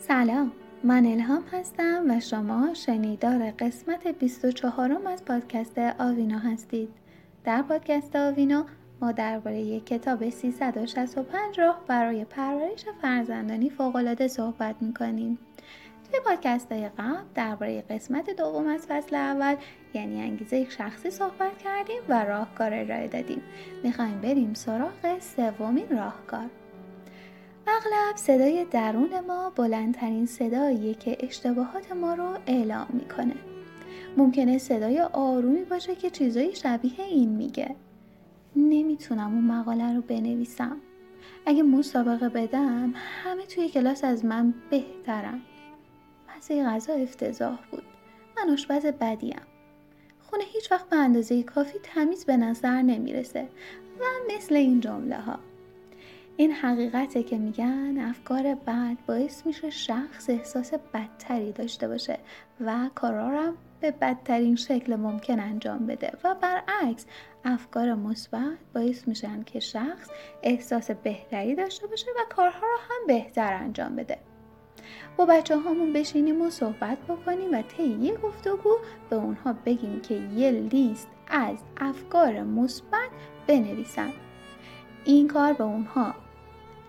سلام من الهام هستم و شما شنیدار قسمت 24 از پادکست آوینا هستید. در پادکست آوینا ما درباره یک کتاب 365 راه برای پرورش فرزندانی فوقالعاده صحبت می‌کنیم. توی پادکست های قبل درباره قسمت دوم از فصل اول یعنی انگیزه شخصی صحبت کردیم و راهکار ارائه دادیم. می‌خوایم بریم سراغ سومین راهکار. اغلب صدای درون ما بلندترین صداییه که اشتباهات ما رو اعلام می‌کنه. ممکنه صدای آرومی باشه که چیزایی شبیه این میگه. نمی‌تونم اون مقاله رو بنویسم. اگه مسابقه بدم همه توی کلاس از من بهترم مزه غذا افتضاح بود. من آشپز بدیم. خونه هیچ وقت به اندازه کافی تمیز به نظر نمی‌رسه و مثل این جمله ها این حقیقته که میگن افکار بد باعث میشه شخص احساس بدتری داشته باشه و کارارم به بدترین شکل ممکن انجام بده. و برعکس افکار مثبت باعث میشن که شخص احساس بهتری داشته باشه و کارها رو هم بهتر انجام بده. با بچه هامون بشینیم و صحبت بکنیم و طی یه گفتگو به اونها بگیم که یه لیست از افکار مثبت بنویسن. این کار به اونها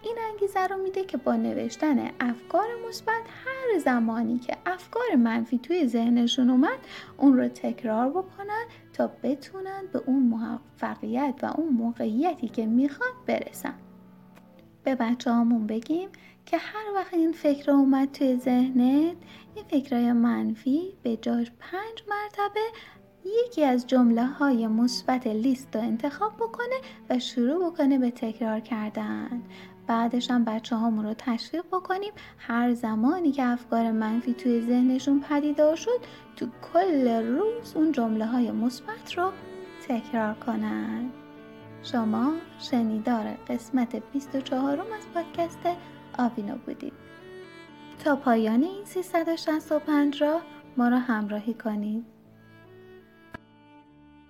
این انگیزه رو میده که با نوشتن افکار مثبت هر زمانی که افکار منفی توی ذهنشون اومد اون رو تکرار بکنن تا بتونن به اون موفقیت و اون موقعیتی که می‌خوان برسن. به بچه همون بگیم که هر وقت این فکر اومد توی ذهنت این فکرهای منفی به جاش پنج مرتبه یکی از جمله های مثبت لیست رو انتخاب بکنه و شروع بکنه به تکرار کردن. بعدش هم بچه هامون رو تشویق بکنیم. هر زمانی که افکار منفی توی ذهنشون پدیدار شد تو کل روز اون جمله های مثبت رو تکرار کنن. شما شنیدار قسمت 24 از پادکست آوینا بودید. تا پایان این 365 را ما را همراهی کنید.